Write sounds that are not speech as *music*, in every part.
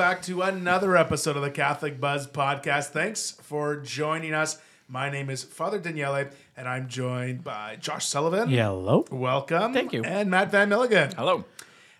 Welcome back to another episode of the Catholic Buzz podcast. Thanks for joining us. My name is Father Daniele, and I'm joined by Josh Sullivan. Hello. Welcome. Thank you. And Mat Van Milligan. Hello.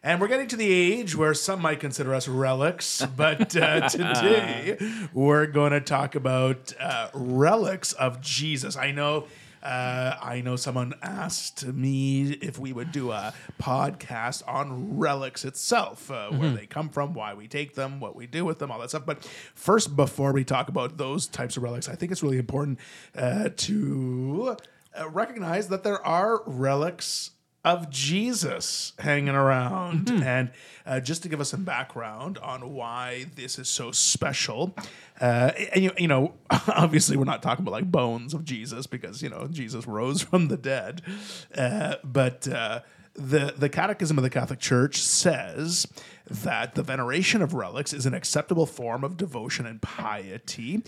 And we're getting to the age where some might consider us relics, *laughs* but uh, today *laughs* we're going to talk about uh, relics of Jesus. I know. Uh, I know someone asked me if we would do a podcast on relics itself, uh, where they come from, why we take them, what we do with them, all that stuff. But first, before we talk about those types of relics, I think it's really important uh, to uh, recognize that there are relics of Jesus hanging around. And uh, just to give us some background on why this is so special, uh, and you, you know, *laughs* obviously we're not talking about like bones of Jesus because you know Jesus rose *laughs* from the dead, uh, but. Uh, the, the Catechism of the Catholic Church says that the veneration of relics is an acceptable form of devotion and piety,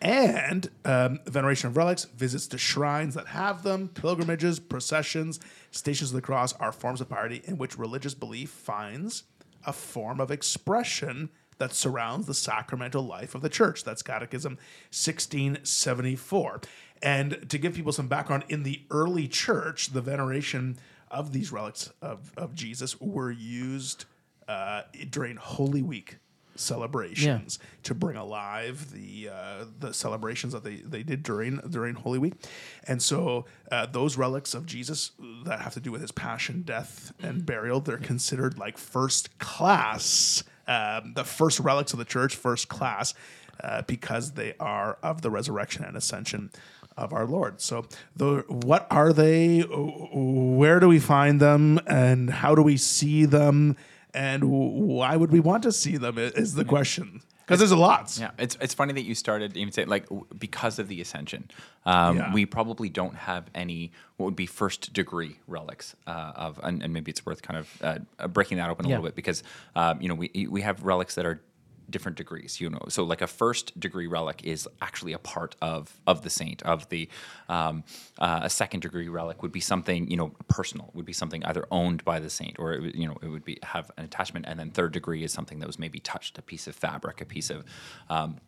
and um, veneration of relics, visits to shrines that have them, pilgrimages, processions, stations of the cross are forms of piety in which religious belief finds a form of expression that surrounds the sacramental life of the church. That's Catechism 1674. And to give people some background, in the early church, the veneration of these relics of, of Jesus were used uh, during Holy Week celebrations to bring alive the uh, the celebrations that they, they did during during Holy Week, and so uh, those relics of Jesus that have to do with his passion, death, and burial, they're considered like first class, um, the first relics of the church, first class, uh, because they are of the resurrection and ascension of our Lord. So, the, what are they? Where do we find them, and how do we see them? And why would we want to see them is the question because there's a lot Yeah, it's it's funny that you started even saying like because of the ascension. Um, Yeah. We probably don't have any what would be first degree relics uh, of, and, and maybe it's worth kind of uh, uh, breaking that open a Yeah. little bit because um, you know we we have relics that are different degrees you know. So like a first degree relic is actually a part of of the saint of the um, uh, a second degree relic would be something you know personal would be something either owned by the saint or it, you know it would be have an attachment. And then third degree is something that was maybe touched a piece of fabric a piece of um,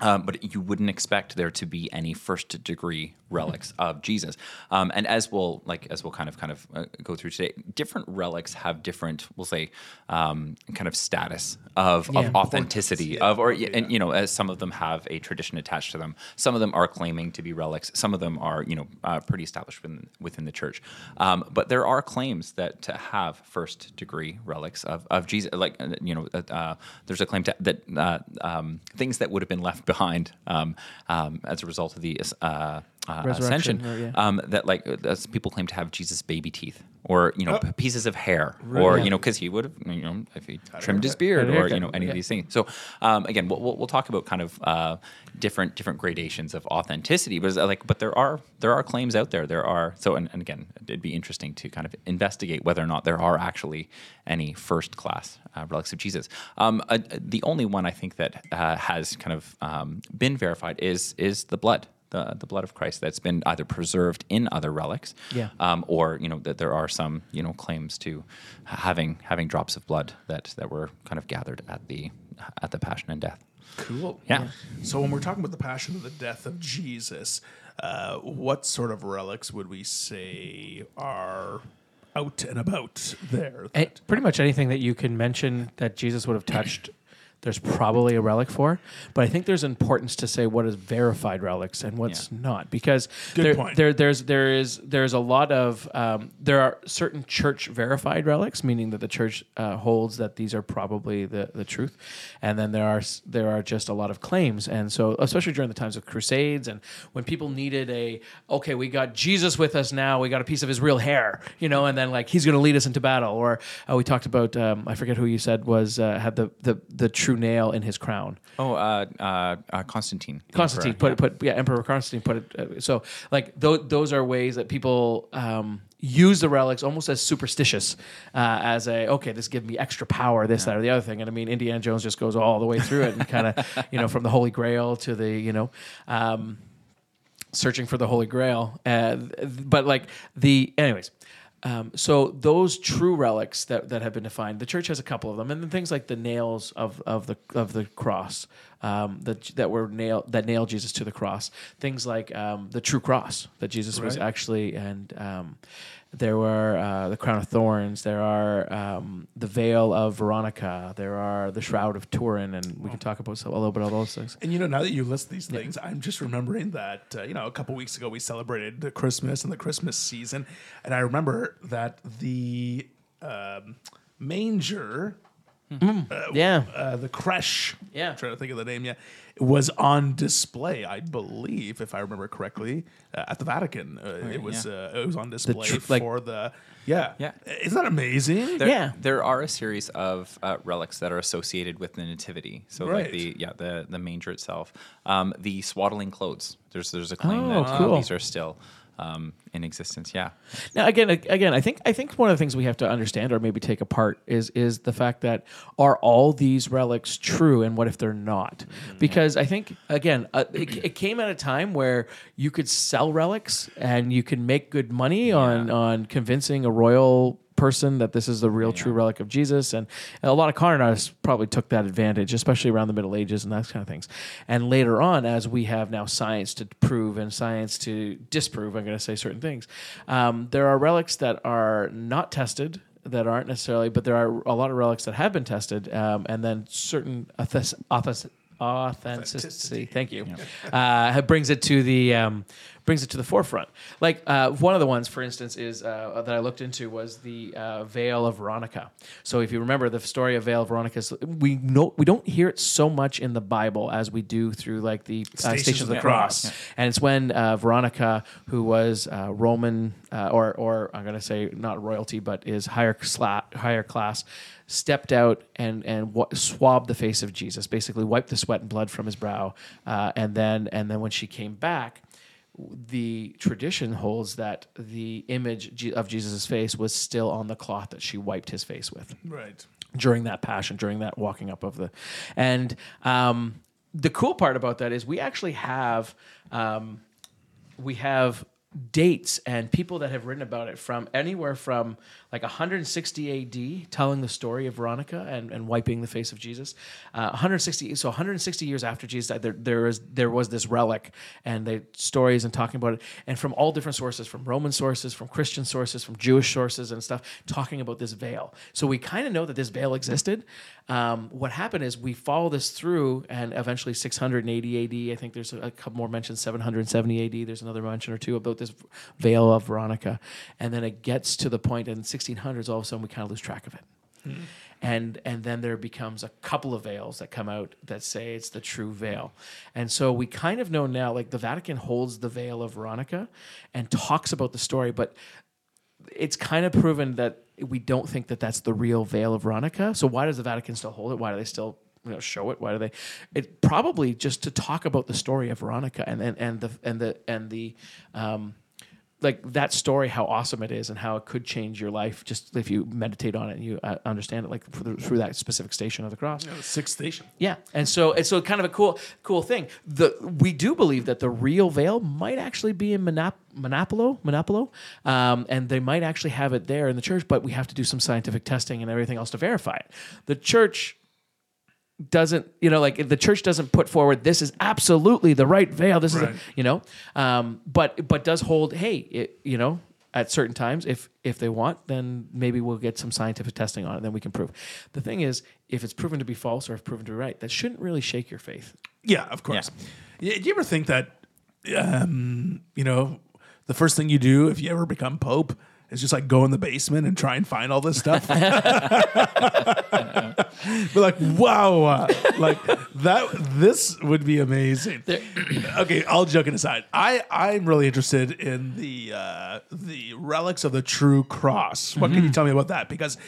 um, but you wouldn't expect there to be any first degree relics of Jesus. Um, and as we'll like as we'll kind of kind of uh, go through today, different relics have different, we'll say, um, kind of status of, Yeah. of authenticity Yeah, of or yeah. and you know as some of them have a tradition attached to them. Some of them are claiming to be relics. Some of them are you know uh, pretty established within, within the church. Um, but there are claims that to have first degree relics of, of Jesus, like uh, you know, uh, uh, there's a claim to, that uh, um, things that would have been left behind um, um, as a result of the uh, uh, ascension, or, yeah. um, that like uh, people claim to have Jesus' baby teeth, or you know, Oh. pieces of hair, or you know, because he would have, you know, if he trimmed his beard, or you know, any yeah. of these things. So um, again, we'll, we'll, we'll talk about kind of uh, different different gradations of authenticity, but like, but there are there are claims out there. There are so, and, and again, it'd be interesting to kind of investigate whether or not there are actually any first class uh, relics of Jesus. Um, uh, the only one I think that uh, has kind of um, been verified is is the blood. The, the blood of Christ that's been either preserved in other relics, Yeah. um, or you know that there are some you know claims to having having drops of blood that that were kind of gathered at the at the passion and death. cool Yeah. so when we're talking about the passion and the death of jesus uh, what sort of relics would we say are out and about there Eh, pretty much anything that you can mention that Jesus would have touched, there's probably a relic for. But I think there's importance to say what is verified relics and what's Yeah. not, because Good there, point. there there's there is there's a lot of um, there are certain church verified relics, meaning that the church uh, holds that these are probably the, the truth, and then there are there are just a lot of claims, and so especially during the times of crusades and when people needed a okay, we got Jesus with us now, we got a piece of his real hair, you know, and then like he's going to lead us into battle, or uh, we talked about um, I forget who you said was uh, had the the the true nail in his crown. Oh, uh, uh, uh, Constantine. Constantine emperor, put put yeah Emperor Constantine put it uh, so like th- those are ways that people um, use the relics almost as superstitious uh, as a okay this gives me extra power this that or the other thing and I mean Indiana Jones just goes all the way through it and *laughs* kind of you know from the Holy Grail to the you know. Um, searching for the Holy Grail, uh, but like the, anyways, um, so those true relics that, that have been defined, the church has a couple of them, and then things like the nails of, of the of the cross um, that that were nail that nailed Jesus to the cross. Things like um, the true cross that Jesus was actually, and um, there were uh, the crown of thorns. There are um, the veil of Veronica. There are the shroud of Turin, and we can talk about some, a little bit of those things. And you know, now that you list these things, I'm just remembering that uh, you know a couple weeks ago we celebrated the Christmas and the Christmas season, and I remember that the um, manger, Yeah, uh, the creche, Yeah. I'm trying to think of the name, yeah, was on display, I believe, if I remember correctly, uh, at the Vatican. Uh, it was uh, it was on display tr- like- for the yeah Yeah. Isn't that amazing? There, Yeah. there are a series of uh, relics that are associated with the nativity. So Right. like the yeah the the manger itself, um, the swaddling clothes. There's there's a claim Oh, that uh, cool. these are still um, in existence. Yeah, Now again, again, I think I think one of the things we have to understand or maybe take apart is is the fact that are all these relics true, and what if they're not? Because I think again, uh, it, it came at a time where you could sell relics and you can make good money on on convincing a royal person that this is the real true relic of Jesus. And a lot of con artists probably took that advantage especially around the middle ages and that kind of things. And later on as we have now science to prove and science to disprove i'm going to say certain things um, there are relics that are not tested that aren't necessarily but there are a lot of relics that have been tested um, and then certain authis- authenticity. thank you. Uh, *laughs* brings it to the um, brings it to the forefront. Like uh, one of the ones for instance is uh, that i looked into was the uh, veil of veronica. So if you remember the story of veil of veronica we know we don't hear it so much in the bible as we do through like the uh, stations, of the cross, and it's when uh, veronica who was uh, roman uh, or or i'm going to say not royalty but is higher sla- higher class stepped out and and wa- swabbed the face of Jesus, basically wiped the sweat and blood from his brow, uh, and then and then when she came back, the tradition holds that the image of Jesus' face was still on the cloth that she wiped his face with right. during that passion, during that walking up of the, and um, the cool part about that is we actually have um, we have dates and people that have written about it from anywhere from like 160 AD, telling the story of Veronica and, and wiping the face of Jesus. Uh, 160, so 160 years after Jesus died, there there is there was this relic and the stories and talking about it, and from all different sources, from Roman sources, from Christian sources, from Jewish sources and stuff, talking about this veil. So we kind of know that this veil existed. Um, what happened is we follow this through, and eventually 680 AD. I think there's a, a couple more mentions. 770 AD. There's another mention or two about this veil of Veronica, and then it gets to the point in 1600s. All of a sudden, we kind of lose track of it. And and then there becomes a couple of veils that come out that say it's the true veil, and so we kind of know now. Like the Vatican holds the veil of Veronica, and talks about the story, but it's kind of proven that we don't think that that's the real veil of Veronica. So why does the Vatican still hold it? Why do they still you know, show it? Why do they? It probably just to talk about the story of Veronica and and, and the and the and the um, like that story, how awesome it is, and how it could change your life just if you meditate on it and you uh, understand it, like through, through that specific station of the cross. Yeah, the sixth station. Yeah, and so and so kind of a cool cool thing. The we do believe that the real veil might actually be in Monap- Manoppello, Manoppello, um, and they might actually have it there in the church, but we have to do some scientific testing and everything else to verify it. The church doesn't, you know, like if the church doesn't put forward this is absolutely the right veil. This Right. is, a, you know, um, but but does hold. Hey, it, you know. At certain times, if if they want, then maybe we'll get some scientific testing on it, then we can prove. The thing is, if it's proven to be false or if proven to be right, that shouldn't really shake your faith. Yeah, of course. Yeah. Do you ever think that, um, you know, the first thing you do if you ever become pope is just like go in the basement and try and find all this stuff? *laughs* *laughs* Be like, wow, uh, like that. This would be amazing. *clears throat* okay, all joking aside, I I'm really interested in the uh, the relics of the true cross. What can you tell me about that? Because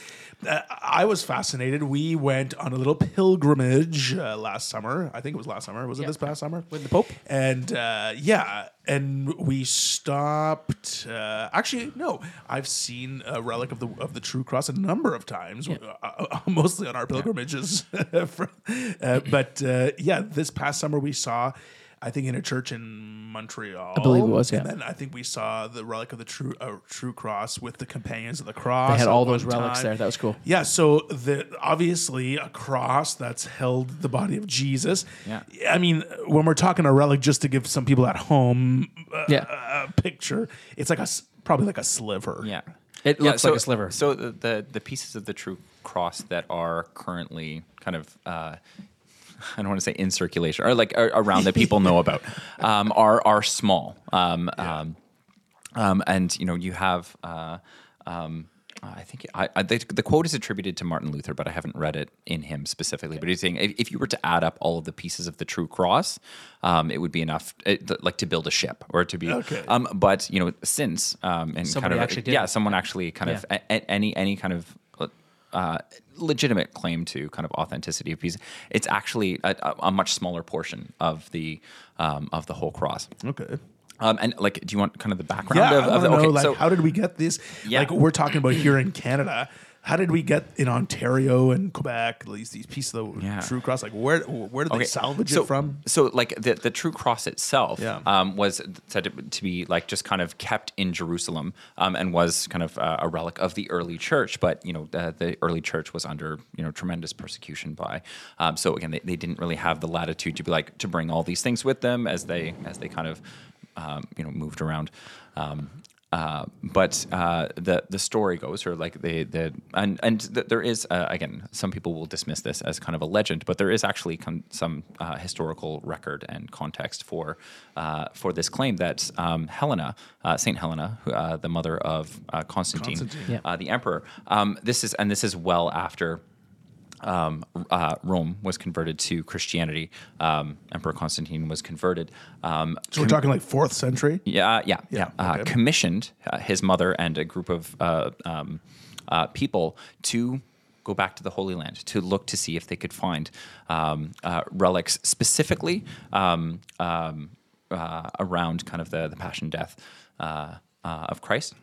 uh, I was fascinated. We went on a little pilgrimage uh, last summer. I think it was last summer. Was it Yeah. this past summer With the Pope? And uh, yeah, and we stopped. Uh, actually, no, I've seen a relic of the of the true cross a number of times, uh, uh, *laughs* mostly on our pilgrimages. *laughs* For- uh, but uh, yeah, this past summer we saw. I think in a church in Montreal. I believe it was, yeah. And then I think we saw the relic of the true uh, true cross with the companions of the cross. They had all those relics time. there. That was cool. Yeah, so the obviously a cross that's held the body of Jesus. Yeah. I mean, when we're talking a relic, just to give some people at home uh, Yeah. a picture, it's like a probably like a sliver. Yeah. It Yeah, looks so, like a sliver. So the, the the pieces of the true cross that are currently kind of uh, *laughs* I don't want to say in circulation or like are around that people know about *laughs* um, are are small. Um, um, um, and you know you have. Uh, um, I think I, I, the, the quote is attributed to Martin Luther, but I haven't read it in him specifically. But he's saying if, if you were to add up all of the pieces of the true cross, um, it would be enough, it, like to build a ship or to be. Okay. Um, but you know, since um, and Somebody kind of actually did yeah, it. someone actually kind of Yeah. a, a- any any kind of uh, legitimate claim to kind of authenticity of pieces. It's actually a, a, much smaller portion of the um, of the whole cross. Okay. Um, and like, do you want kind of the background Yeah, of, I of the, know, okay, like, so how did we get this? Yeah. Like, we're talking about here in Canada. How did we get in Ontario and Quebec these these pieces of the Yeah. True Cross? Like, where where did they salvage so, it from? So, like the the true cross itself, Yeah. um, was said to, to be like just kind of kept in Jerusalem, um, and was kind of uh, a relic of the early church. But you know, the, the early church was under you know tremendous persecution by. Um, so again, they, they didn't really have the latitude to be like to bring all these things with them as they as they kind of um, you know moved around. Um, uh, but uh, the the story goes, or like the the and and th- there is uh, again, some people will dismiss this as kind of a legend, but there is actually con- some uh, historical record and context for uh, for this claim that um, Helena, uh, Saint Helena, who, uh, the mother of uh, Constantine, Constantine. Yeah. uh, the emperor. Um, this is and this is well after um, uh, Rome was converted to Christianity. Um, Emperor Constantine was converted. Um, So we're talking like fourth century. yeah, yeah, yeah. Yeah, Uh, okay. commissioned uh, his mother and a group of uh, um, uh, people to go back to the Holy Land to look to see if they could find um, uh, relics specifically um, um, uh, around kind of the, the passion death uh, uh, of Christ.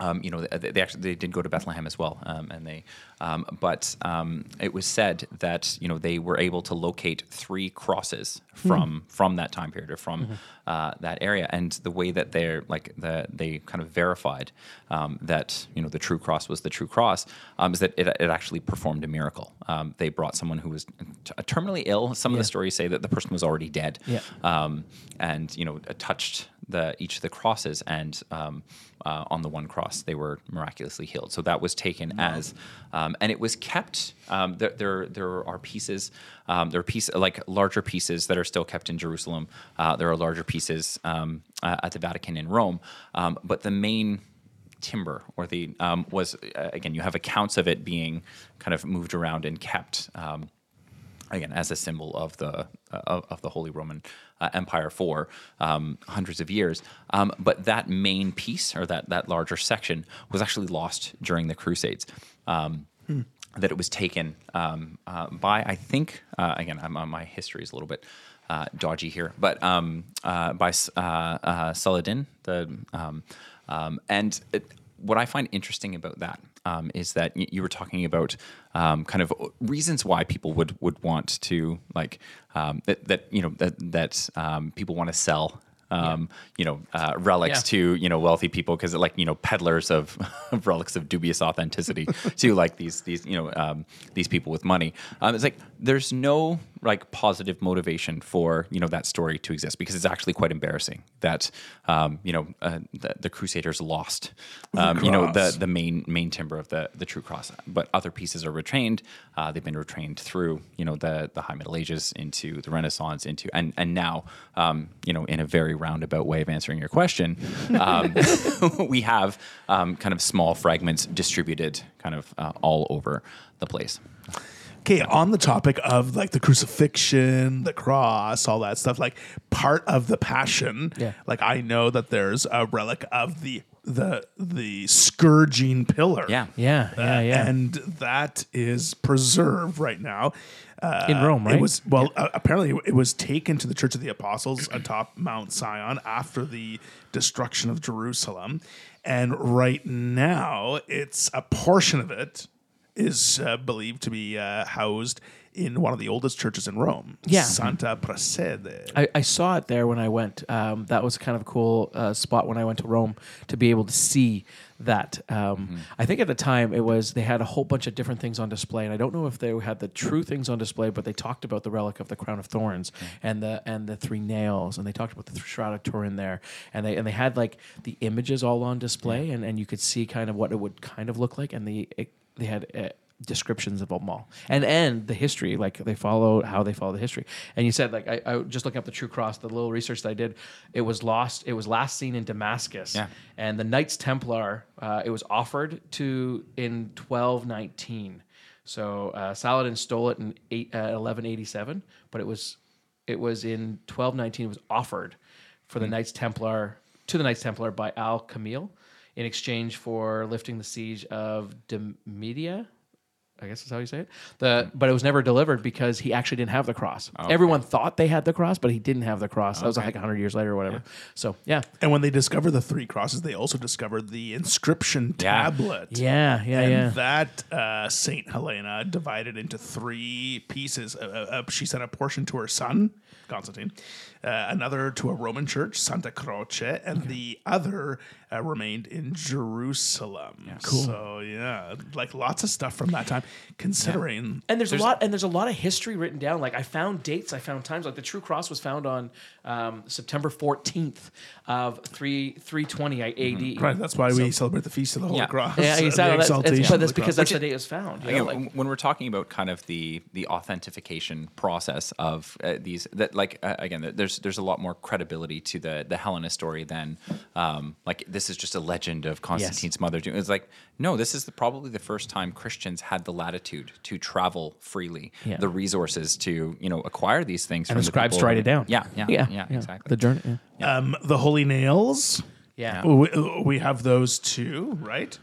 Um, you know, they, they actually they did go to Bethlehem as well, um, and they, um, but um, it was said that you know they were able to locate three crosses from from that time period or from uh, that area, and the way that they're like the they kind of verified um, that you know the true cross was the true cross um, is that it, it actually performed a miracle. Um, they brought someone who was t- terminally ill. Some of the stories say that the person was already dead, Yeah. um, and you know touched the each of the crosses and um, uh, on the one cross they were miraculously healed. So that was taken as um, and it was kept um, there, there there are pieces um, there are pieces like larger pieces that are still kept in Jerusalem. Uh, there are larger pieces um, uh, at the Vatican in Rome. Um, but the main timber or the um, was uh, again you have accounts of it being kind of moved around and kept um, again as a symbol of the uh, of, the Holy Roman uh, Empire for um, hundreds of years. Um, but that main piece or that that larger section was actually lost during the Crusades. Um, That it was taken um, uh, by I think uh, again I'm, uh, my history is a little bit. Uh, dodgy here, but um, uh, by uh, uh, Saladin, the um, um, and it, what I find interesting about that um, is that y- you were talking about um, kind of reasons why people would would want to like um, that that you know that that um, people want to sell. Um, You know, uh, relics Yeah. to you know wealthy people because like you know peddlers of, *laughs* of relics of dubious authenticity *laughs* to like these these you know um, these people with money. Um, it's like there's no like positive motivation for you know that story to exist because it's actually quite embarrassing that um, you know uh, the, the Crusaders lost um, you know the the main main timber of the the true cross, but other pieces are retrained. Uh, they've been retrained through you know the the High Middle Ages into the Renaissance into and and now um, you know in a very roundabout way of answering your question, um, *laughs* we have um, kind of small fragments distributed kind of uh, all over the place. Okay, on the topic of like the crucifixion, the cross, all that stuff, like part of the passion. Yeah. Like I know that there's a relic of the the the scourging pillar. Yeah. Yeah, Uh, yeah, yeah. And that is preserved right now. Uh, In Rome, right? It was well. Uh, apparently, it was taken to the Church of the Apostles atop Mount Zion after the destruction of Jerusalem, and right now, it's a portion of it is uh, believed to be uh, housed in one of the oldest churches in Rome, Yeah. Santa Prassede. I, I saw it there when I went. Um, that was kind of a cool uh, spot when I went to Rome to be able to see that. Um, I think at the time it was they had a whole bunch of different things on display, and I don't know if they had the true things on display, but they talked about the relic of the crown of thorns and the and the three nails, and they talked about the shroud of Turin there, and they and they had like the images all on display, and, and you could see kind of what it would kind of look like, and the it, they had. Uh, descriptions of them all and and the history like they follow how they follow the history and you said like I, I just looking up the true cross the little research that i did it was lost it was last seen in damascus Yeah. and the knights templar uh, it was offered to in 1219 so uh, saladin stole it in eight, uh, 1187 but it was it was in 1219 it was offered for the Hmm. knights templar to the knights templar by al kamil in exchange for lifting the siege of Demedia. I guess that's how you say it. The but it was never delivered because he actually didn't have the cross. Everyone thought they had the cross, but he didn't have the cross. That was like hundred years later or whatever. So yeah, And when they discovered the three crosses, they also discovered the inscription Yeah. tablet. yeah, yeah, and yeah. that uh, Saint Helena divided into three pieces. Uh, uh, she sent a portion to her son, Constantine, uh, another to a Roman church, Santa Croce, and the other uh, remained in Jerusalem. Cool. So yeah, like lots of stuff from that time. Considering And there's, a lot, and there's a lot of history written down. Like I found dates, I found times. Like the True Cross was found on um, September 14th of three 320 AD. right, that's why we celebrate the feast of the Holy Yeah. Cross. Yeah, exactly. That's, exaltation that's, but that's the because cross. that's the day it was found. you Again, know, like- when we're talking about kind of the the authentication process of uh, these that like uh, again there's there's a lot more credibility to the the Helena story than um, like this is just a legend of Constantine's mother doing it's like no this is the, probably the first time Christians had the latitude to travel freely Yeah. the resources to you know acquire these things and from the scribes people. write it down. yeah yeah yeah, exactly The journey. Yeah. um, the holy nails. yeah. We, we have those two, right?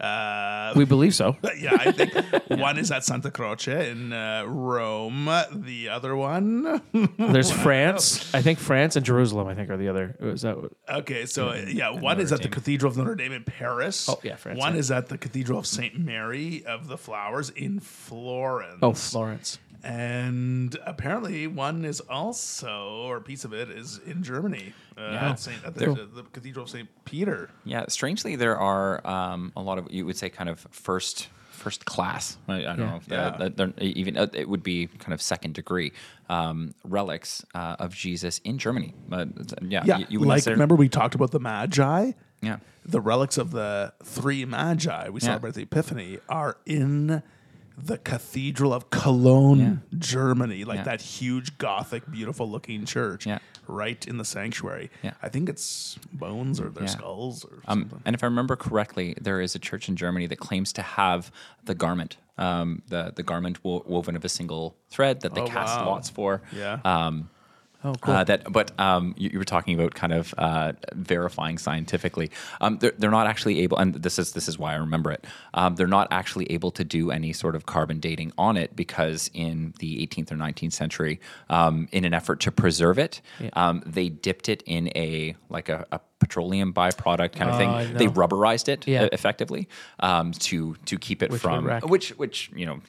Uh, We believe so. *laughs* yeah, I think *laughs* one is at Santa Croce in uh, Rome. The other one, *laughs* There's France. I think France and Jerusalem. I think are the other. Is that what- okay, so uh, yeah, one is at the Cathedral of Notre Dame in Paris. Oh, yeah, France, One yeah. is at the Cathedral of Saint Mary of the Flowers in Florence. oh Florence? And apparently one is also, or a piece of it is in Germany. Uh, Yeah. at, Saint, at the, the Cathedral of Saint Peter. Yeah, strangely, there are um, a lot of you would say kind of first first class. I, I don't Yeah. know if Yeah. that they're even uh, it would be kind of second degree um, relics uh, of Jesus in Germany. Uh, yeah, Yeah, you, you wouldn't like necessarily- remember we talked about the Magi. Yeah, the relics of the three magi we celebrate the Epiphany are in the Cathedral of Cologne, Germany, like Yeah. that huge Gothic, beautiful looking church, Yeah. right in the sanctuary. Yeah. I think it's bones or their Yeah. skulls or Um, something. and if I remember correctly, there is a church in Germany that claims to have the garment, um, the the garment wo- woven of a single thread that they Oh, cast wow. lots for. Yeah. Um, Oh, cool. Uh, that, but um, you, you were talking about kind of uh, verifying scientifically. Um, they're, they're not actually able, and this is this is why I remember it. Um, they're not actually able to do any sort of carbon dating on it because in the 18th or 19th century, um, in an effort to preserve it, um, they dipped it in a like a, a petroleum byproduct kind of I thing. They rubberized it Yeah. effectively um, to to keep it Which from which which you know.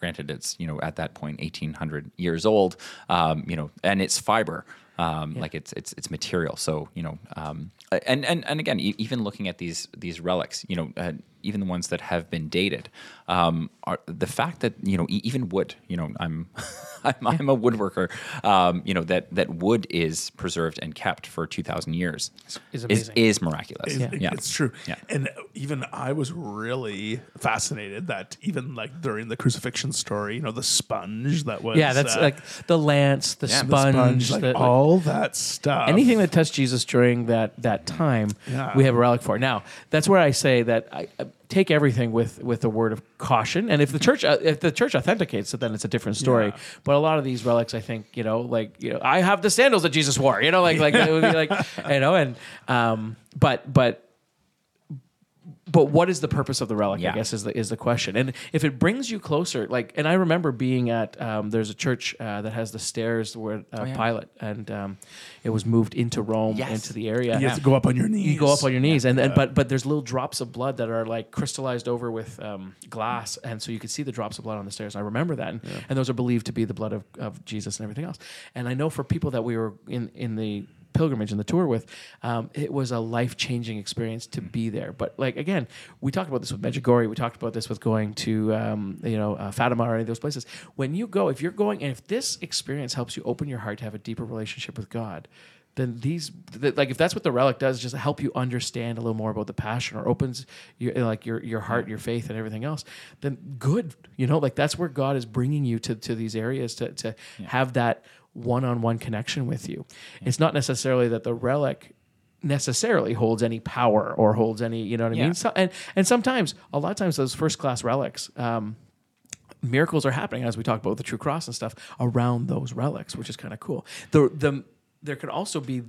Granted, it's you know at that point eighteen hundred years old, um, you know, and it's fiber, um, like it's it's it's material. So you know, um, and and and again, e- even looking at these these relics, you know, uh, even the ones that have been dated, um, are the fact that you know e- even wood, you know, I'm *laughs* I'm, I'm a woodworker, um, you know that that wood is preserved and kept for two thousand years Is is amazing. is miraculous. It- Yeah. It's true. Yeah. And even I was really fascinated that even like during the crucifixion story, you know, the sponge that was yeah, that's uh, like the lance, the Yeah, the the sponge, sponge, like the- all that stuff. anything that touched Jesus during that that time, Yeah. we have a relic for. Now, that's where I say that I, I take everything with with a word of caution. And if the church uh, if the church authenticates it, then it's a different story. Yeah. But a lot of these relics, I think, you know, like you know, I have the sandals that Jesus wore. You know, like like it would be like *laughs* you know, and um, but but but what is the purpose of the relic? Yeah. I guess is the is the question. And if it brings you closer, like, and I remember being at um, there's a church uh, that has the stairs where uh, yeah. Pilate, and um, it was moved into Rome Yes. into the area. You have to go up on your knees. You go up on your knees, and, and but but there's little drops of blood that are like crystallized over with um, glass, and so you could see the drops of blood on the stairs. I remember that, and, and those are believed to be the blood of, of Jesus and everything else. And I know for people that we were in in the pilgrimage and the tour with, um, it was a life changing experience to be there. But like again, we talked about this with Medjugorje, we talked about this with going to um, you know uh, Fatima or any of those places. When you go, if you're going, and if this experience helps you open your heart to have a deeper relationship with God then these th- like if that's what the relic does just help you understand a little more about the passion or opens your like your your heart your faith and everything else then good you know like that's where god is bringing you to to these areas to to have that one-on-one connection with you it's not necessarily that the relic necessarily holds any power or holds any you know what i Yeah. mean so, and and sometimes a lot of times those first class relics um miracles are happening as we talk about the true cross and stuff around those relics, which is kind of cool. The the there could also be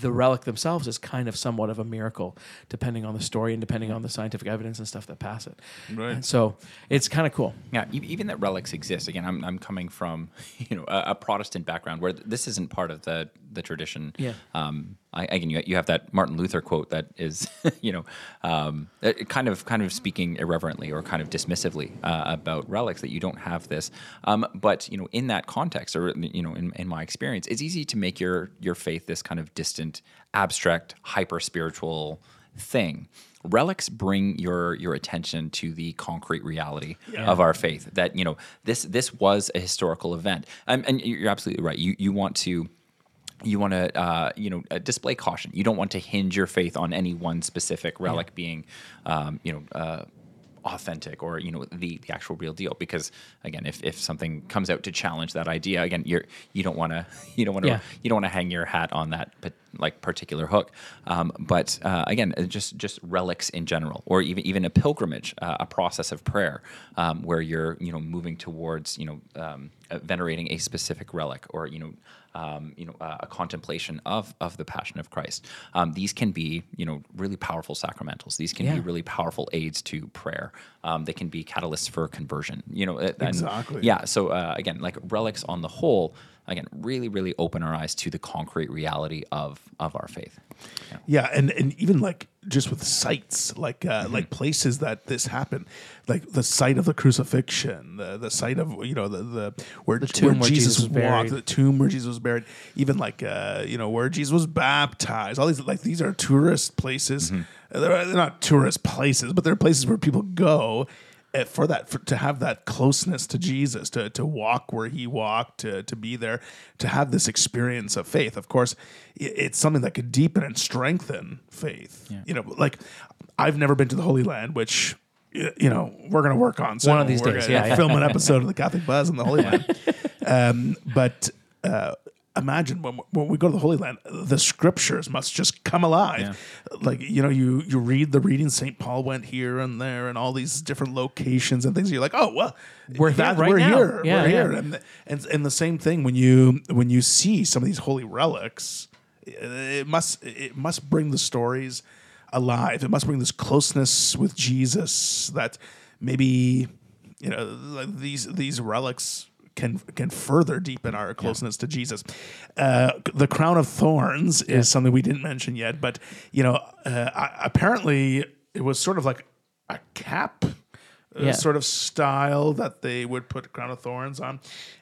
the relic themselves is kind of somewhat of a miracle, depending on the story and depending on the scientific evidence and stuff that pass it. Right. And so it's kind of cool. Yeah, e- even that relics exist. Again, I'm, I'm coming from *laughs* you know a, a Protestant background where th- this isn't part of the the tradition. Yeah. Um, I, again, you, you have that Martin Luther quote that is *laughs* you know um, uh, kind of kind of speaking irreverently or kind of dismissively uh, about relics that you don't have this. Um, but you know, in that context, or you know, in, in my experience, it's easy to make your your faith this kind of distant, abstract, hyper spiritual thing. Relics bring your your attention to the concrete reality of our faith. That you know this this was a historical event, and, and you're absolutely right. You you want to you want to uh, you know uh, display caution. You don't want to hinge your faith on any one specific relic being um, you know. Uh, authentic or you know the the actual real deal because again if, if something comes out to challenge that idea again you're you don't want to *laughs* you don't want to Yeah. you don't want to hang your hat on that like particular hook um, but uh, again uh, just just relics in general or even even a pilgrimage uh, a process of prayer um, where you're you know moving towards you know um, venerating a specific relic or you know um, you know uh, a contemplation of of the passion of Christ. Um, these can be you know really powerful sacramentals. These can be really powerful aids to prayer. Um, they can be catalysts for conversion you know and- Exactly. yeah so uh, again like relics on the whole again really really open our eyes to the concrete reality of of our faith Yeah, and and even like just with sites, like uh, Mm-hmm. like places that this happened, like the site of the crucifixion, the the site of you know the the where, tomb where where Jesus, Jesus was walked, buried. the tomb where Jesus was buried, even like uh, you know where Jesus was baptized. All these like these are tourist places. Mm-hmm. They're, they're not tourist places, but they're places where people go. Uh, For that, for, to have that closeness to Jesus, to, to walk where he walked, to, to be there, to have this experience of faith. Of course, it's something that could deepen and strengthen faith. You know, like I've never been to the Holy Land, which you know we're going to work on. soon. One of these We're days, yeah, yeah. film an episode of the Catholic Buzz in the Holy Land. *laughs* Um, but uh, imagine when, when we go to the Holy Land, the scriptures must just come alive. Like you know, you you read the reading. Saint Paul went here and there, and all these different locations and things. You're like, oh well, We're here right we're now. here, Yeah, we're yeah. here. And, and and the same thing when you when you see some of these holy relics, it must it must bring the stories alive. It must bring this closeness with Jesus that maybe you know like these these relics can can further deepen our closeness to Jesus. Uh, the crown of thorns is something we didn't mention yet, but you know uh, I- apparently it was sort of like a cap. uh, Yeah. Sort of style that they would put crown of thorns on,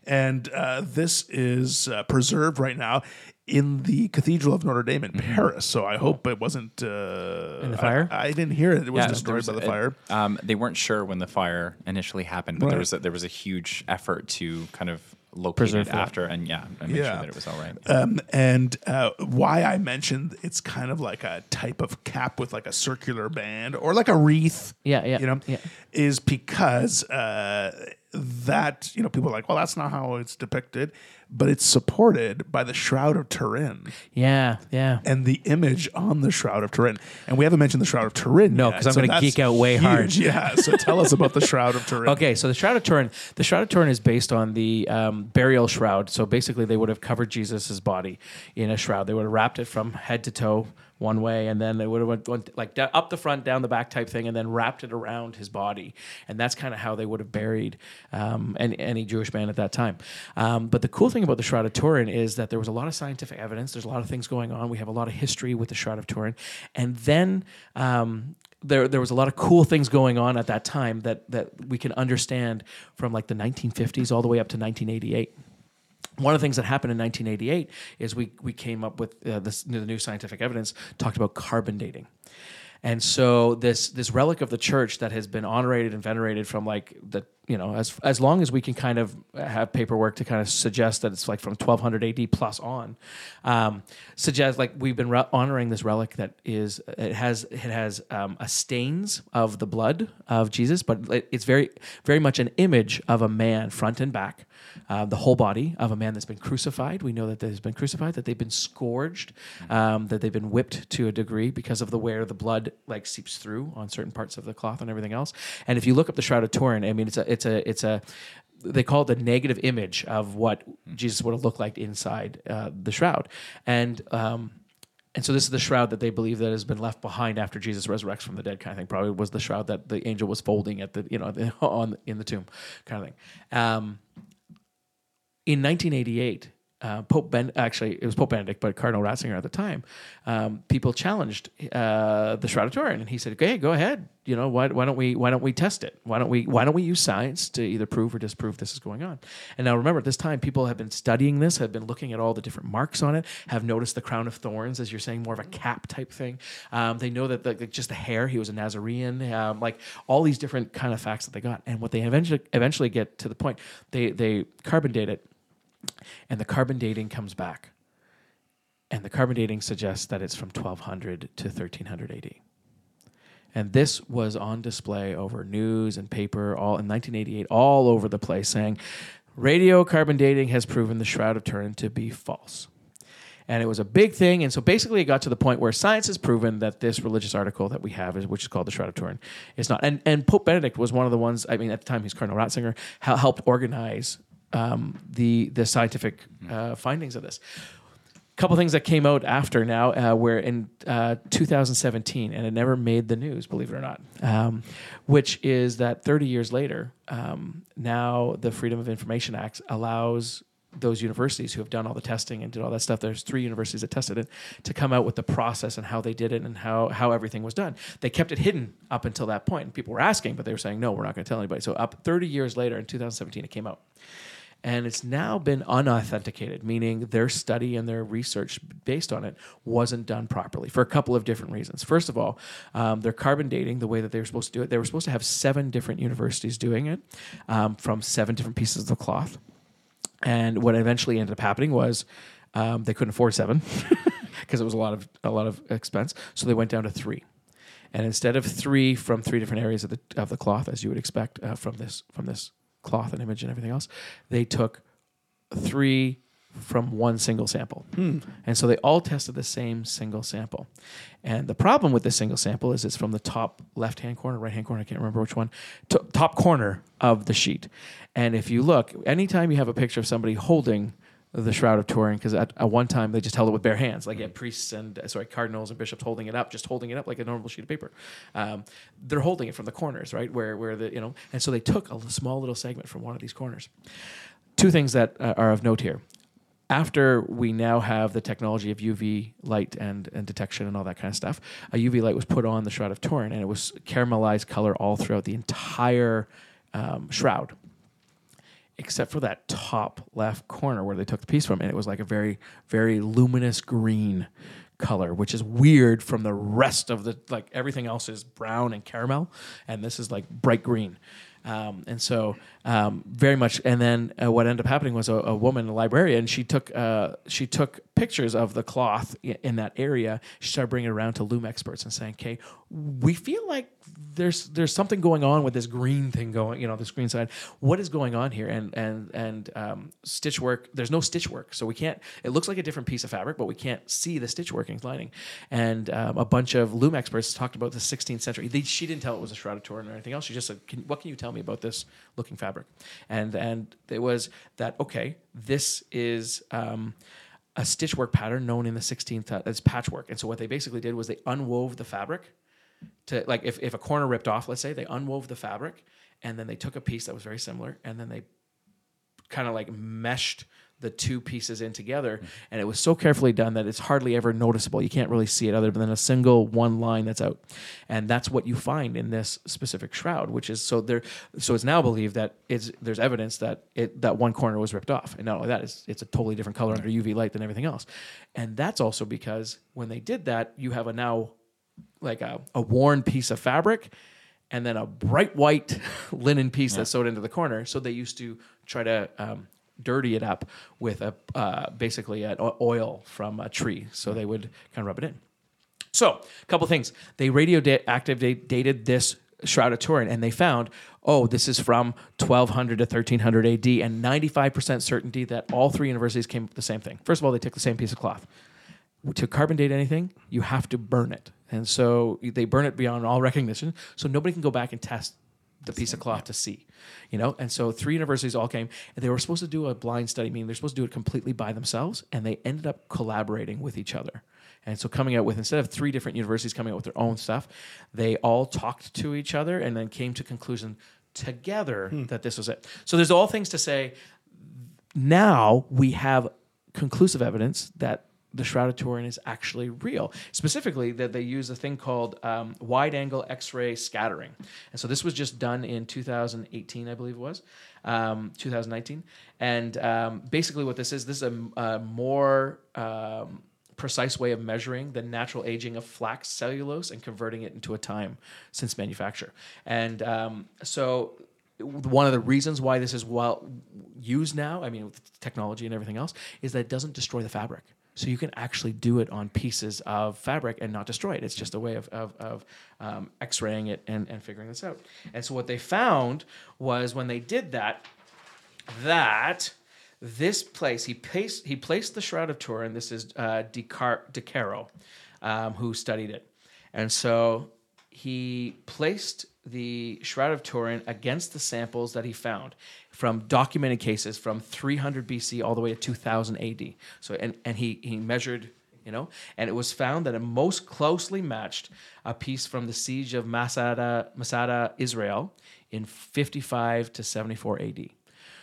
and uh, this is uh, preserved right now in the Cathedral of Notre Dame in Paris. So I hope it wasn't uh, In the fire? I, I didn't hear it. It was Yeah, destroyed was by the a- fire. Um, they weren't sure when the fire initially happened, but there was a, there was a huge effort to kind of locate Preserve it that. after and yeah, and make Yeah. sure that it was all right. Um, and uh, why I mentioned it's kind of like a type of cap with like a circular band or like a wreath. Yeah, yeah, You know, yeah. is because uh, that you know people are like, well, that's not how it's depicted, but it's supported by the Shroud of Turin Yeah, yeah. and the image on the Shroud of Turin. And we haven't mentioned the Shroud of Turin. No, yet, 'cause I'm so gonna geek out way hard. *laughs* Yeah. So tell us about the Shroud of Turin. Okay, so the Shroud of Turin, the Shroud of Turin is based on the um, burial shroud. So basically, they would have covered Jesus' body in a shroud. They would have wrapped it from head to toe, one way, and then it would have went, went like up the front, down the back type thing, and then wrapped it around his body, and that's kind of how they would have buried um, any, any Jewish man at that time. Um, but the cool thing about the Shroud of Turin is that there was a lot of scientific evidence. There's a lot of things going on. We have a lot of history with the Shroud of Turin, and then. Um, there, there was a lot of cool things going on at that time that, that we can understand from like the 1950s all the way up to 1988 one of the things that happened in 1988 is we, we came up with uh, this, the new scientific evidence talked about carbon dating. And so this this relic of the church that has been honorated and venerated from like the you know as as long as we can kind of have paperwork to kind of suggest that it's like from 1200 AD plus on, um, suggest like we've been re- honoring this relic that is it has it has um, a stains of the blood of Jesus, but it, it's very very much an image of a man front and back, uh, the whole body of a man that's been crucified. We know that they've been crucified, that they've been scourged, um, that they've been whipped to a degree because of the where the blood like seeps through on certain parts of the cloth and everything else. And if you look up the Shroud of Turin, I mean, it's a it's a it's a they call it the negative image of what Jesus would have looked like inside uh, the shroud, and um, and so this is the shroud that they believe that has been left behind after Jesus resurrects from the dead, kind of thing. Probably was the shroud that the angel was folding at the you know *laughs* on in the tomb, kind of thing. Um, in 1988, uh, Pope Ben, actually, it was Pope Benedict, but Cardinal Ratzinger at the time, um, people challenged uh, the Shroud of Turin, and he said, "Okay, go ahead. You know, why, why don't we why don't we test it? Why don't we why don't we use science to either prove or disprove this is going on?" And now remember, at this time, people have been studying this, have been looking at all the different marks on it, have noticed the crown of thorns, as you're saying, more of a cap type thing. Um, they know that the, the, just the hair, he was a Nazarene, um, like all these different kind of facts that they got. And what they eventually eventually get to the point, they they carbon date it and the carbon dating comes back. And the carbon dating suggests that it's from 1200 to 1300 AD. And this was on display over news and paper all in 1988, all over the place, saying radio carbon dating has proven the Shroud of Turin to be false. And it was a big thing. And so basically, it got to the point where science has proven that this religious article that we have, is, which is called the Shroud of Turin, is not. And, and Pope Benedict was one of the ones, I mean, at the time, he's Cardinal Ratzinger, helped organize um, the the scientific uh, findings of this. A couple things that came out after now, uh, where in uh, 2017, and it never made the news, believe it or not, um, which is that 30 years later, um, now the Freedom of Information Act allows those universities who have done all the testing and did all that stuff. There's three universities that tested it to come out with the process and how they did it and how how everything was done. They kept it hidden up until that point, and people were asking, but they were saying, "No, we're not going to tell anybody." So up 30 years later, in 2017, it came out and it's now been unauthenticated, meaning their study and their research based on it wasn't done properly for a couple of different reasons. First of all, um, their carbon dating, the way that they were supposed to do it, they were supposed to have seven different universities doing it um, from seven different pieces of cloth. And what eventually ended up happening was um, they couldn't afford seven *laughs* because it was a lot of a lot of expense, so they went down to three. And instead of three from three different areas of the of the cloth, as you would expect uh, from this from this cloth and image and everything else, they took three from one single sample. Hmm. And so they all tested the same single sample. And the problem with this single sample is it's from the top left hand corner, right hand corner, I can't remember which one, to, top corner of the sheet. And if you look, anytime you have a picture of somebody holding the Shroud of Turin, because at, at one time they just held it with bare hands, like had priests and uh, sorry cardinals and bishops holding it up, just holding it up like a normal sheet of paper. Um, they're holding it from the corners, right, where where the you know, and so they took a small little segment from one of these corners. Two things that uh, are of note here. After we now have the technology of UV light and, and detection and all that kind of stuff, a UV light was put on the Shroud of Turin and it was caramelized color all throughout the entire um, shroud except for that top left corner where they took the piece from, and it was like a very, very luminous green color, which is weird from the rest of the like everything else is brown and caramel, and this is like bright green. Um, and so, um, very much. And then uh, what ended up happening was a, a woman, a librarian, she took uh, she took pictures of the cloth in that area. She started bringing it around to loom experts and saying, "Okay, we feel like there's there's something going on with this green thing going, you know, this green side. What is going on here?" And and and um, stitch work. There's no stitch work, so we can't. It looks like a different piece of fabric, but we can't see the stitch workings lining. And um, a bunch of loom experts talked about the 16th century. They, she didn't tell it was a shroud of Turin or anything else. She just said, can, "What can you tell me about this looking fabric?" And and it was that okay. This is. Um, a stitchwork pattern known in the 16th uh, as patchwork. And so what they basically did was they unwove the fabric to like if, if a corner ripped off, let's say, they unwove the fabric and then they took a piece that was very similar and then they kind of like meshed the two pieces in together and it was so carefully done that it's hardly ever noticeable. You can't really see it other than a single one line that's out. And that's what you find in this specific shroud which is so there so it's now believed that it's there's evidence that it that one corner was ripped off. And not only that it's, it's a totally different color under uv light than everything else. And that's also because when they did that you have a now like a, a worn piece of fabric and then a bright white *laughs* linen piece that's sewed into the corner. So they used to try to um, dirty it up with a uh, basically an oil from a tree. So they would kind of rub it in. So, a couple things. They radioactive dated this Shroud of Turin and they found, oh, this is from 1200 to 1300 AD, and 95% certainty that all three universities came up with the same thing. First of all, they took the same piece of cloth. To carbon date anything, you have to burn it. And so they burn it beyond all recognition. So nobody can go back and test the piece of cloth to see, you know. And so three universities all came, and they were supposed to do a blind study, meaning they're supposed to do it completely by themselves, and they ended up collaborating with each other. And so coming out with instead of three different universities coming out with their own stuff, they all talked to each other and then came to conclusion together hmm. that this was it. So there's all things to say. Now we have conclusive evidence that the Shroud of Turin is actually real. Specifically, that they use a thing called um, wide angle X ray scattering. And so this was just done in 2018, I believe it was, um, 2019. And um, basically, what this is, this is a, a more um, precise way of measuring the natural aging of flax cellulose and converting it into a time since manufacture. And um, so one of the reasons why this is well used now, I mean, with technology and everything else, is that it doesn't destroy the fabric. So you can actually do it on pieces of fabric and not destroy it. It's just a way of, of, of um, x-raying it and, and figuring this out. And so what they found was when they did that, that this place, he placed, he placed the Shroud of Turin, this is uh, De Caro, um, who studied it. And so he placed the Shroud of Turin against the samples that he found from documented cases from 300 BC all the way to 2000 AD. So, and, and he, he measured, you know, and it was found that it most closely matched a piece from the siege of Masada, Masada, Israel in 55 to 74 AD.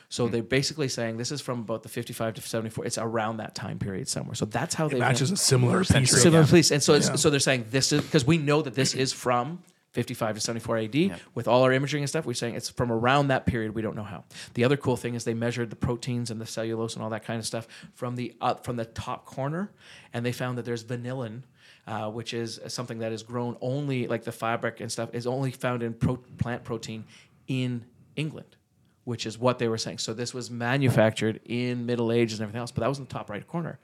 So hmm. they're basically saying this is from about the 55 to 74. It's around that time period somewhere. So that's how they matches a similar piece. century. of- similar police. And so, Yeah. so they're saying this is because we know that this is from 55 to 74 AD with all our imaging and stuff. We're saying it's from around that period. We don't know how. The other cool thing is they measured the proteins and the cellulose and all that kind of stuff from the uh, from the top corner, and they found that there's vanillin. Uh, which is something that is grown only like the fabric and stuff is only found in pro- plant protein in England, which is what they were saying. So this was manufactured in Middle Ages and everything else, but that was in the top right corner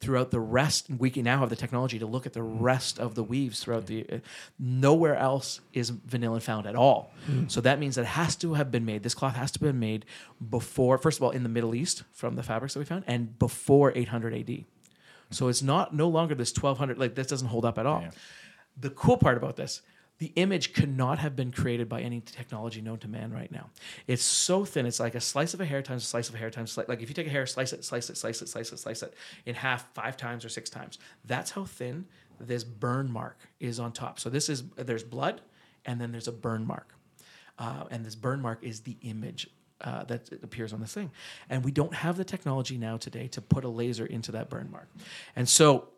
throughout the rest we can now have the technology to look at the rest of the weaves throughout the uh, nowhere else is vanillin found at all. So that means that it has to have been made this cloth has to have been made before first of all in the middle east from the fabrics that we found and before 800 ad so it's not no longer this 1200 like this doesn't hold up at all. The cool part about this the image could not have been created by any technology known to man right now. It's so thin. It's like a slice of a hair times a slice of a hair times slice. Like if you take a hair, slice it, slice it, slice it, slice it, slice it in half five times or six times. That's how thin this burn mark is on top. So this is there's blood, and then there's a burn mark, uh, and this burn mark is the image. Uh, that appears on this thing, and we don't have the technology now today to put a laser into that burn mark, and so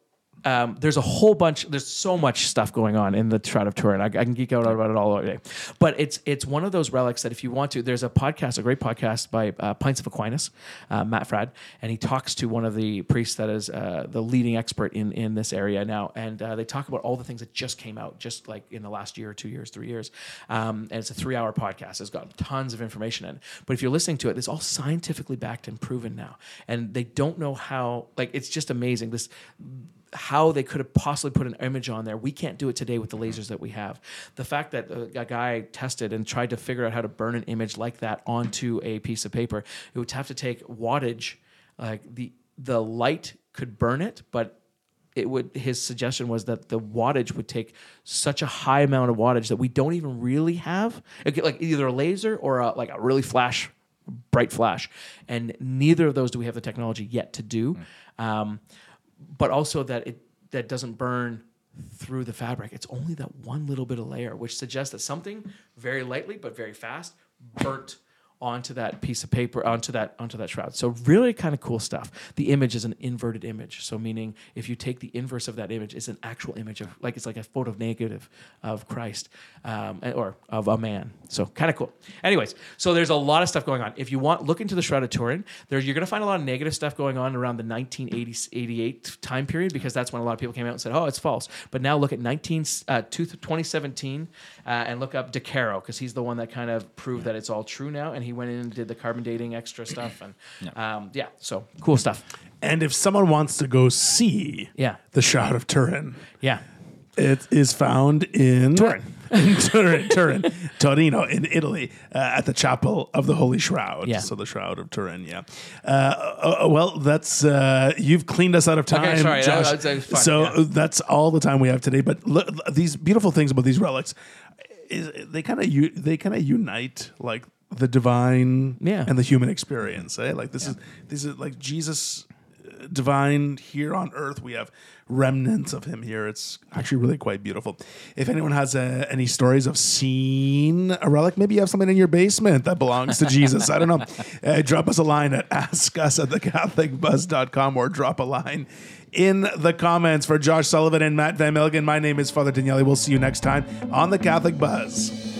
um, there's a whole bunch. There's so much stuff going on in the Shroud of Turin. I, I can geek out about it all day, but it's it's one of those relics that if you want to, there's a podcast, a great podcast by uh, Pints of Aquinas, uh, Matt Fradd, and he talks to one of the priests that is uh, the leading expert in in this area now, and uh, they talk about all the things that just came out, just like in the last year, two years, three years, um, and it's a three hour podcast. It's got tons of information in, but if you're listening to it, it's all scientifically backed and proven now, and they don't know how. Like it's just amazing. This how they could have possibly put an image on there. We can't do it today with the lasers that we have. The fact that a, a guy tested and tried to figure out how to burn an image like that onto a piece of paper, it would have to take wattage. Like the the light could burn it, but it would. His suggestion was that the wattage would take such a high amount of wattage that we don't even really have. Like either a laser or a, like a really flash bright flash, and neither of those do we have the technology yet to do. Um, but also that it that doesn't burn through the fabric. It's only that one little bit of layer, which suggests that something very lightly but very fast burnt onto that piece of paper onto that onto that shroud. So really kind of cool stuff. The image is an inverted image. So meaning if you take the inverse of that image it's an actual image of like it's like a photo negative of christ um, or of a man. So kind of cool. Anyways so there's a lot of stuff going on. If you want look into the shroud of turin there you're going to find a lot of negative stuff going on around the 1988 time period because that's when a lot of people came out and said oh it's false. But now look at 19 uh, 2017 uh, and look up De Caro because he's the one that kind of proved that it's all true now and he went in and did the carbon dating extra stuff and *clears throat* yeah, um, yeah so cool stuff And if someone wants to go see Yeah. the Shroud of Turin, yeah it is found in Turin. *laughs* in Turin, Turin, Torino, in Italy, uh, at the Chapel of the Holy Shroud. Yeah. So the Shroud of Turin. Yeah. Uh, uh, well, that's uh, you've cleaned us out of time, sorry, Josh. was- that was fine, so yeah. that's all the time we have today. But look, these beautiful things about these relics, is they kind of u- they kind of unite like the divine Yeah. and the human experience. Eh? Like this is this is like Jesus uh, divine here on earth. We have remnants of him here. It's actually really quite beautiful. If anyone has uh, any stories of seeing a relic maybe you have something in your basement that belongs to jesus. I don't know. *laughs* Uh, drop us a line at ask us at thecatholicbuzz.com or drop a line in the comments. For josh sullivan and Mat van melgen my name is father daniele. We'll see you next time on the catholic buzz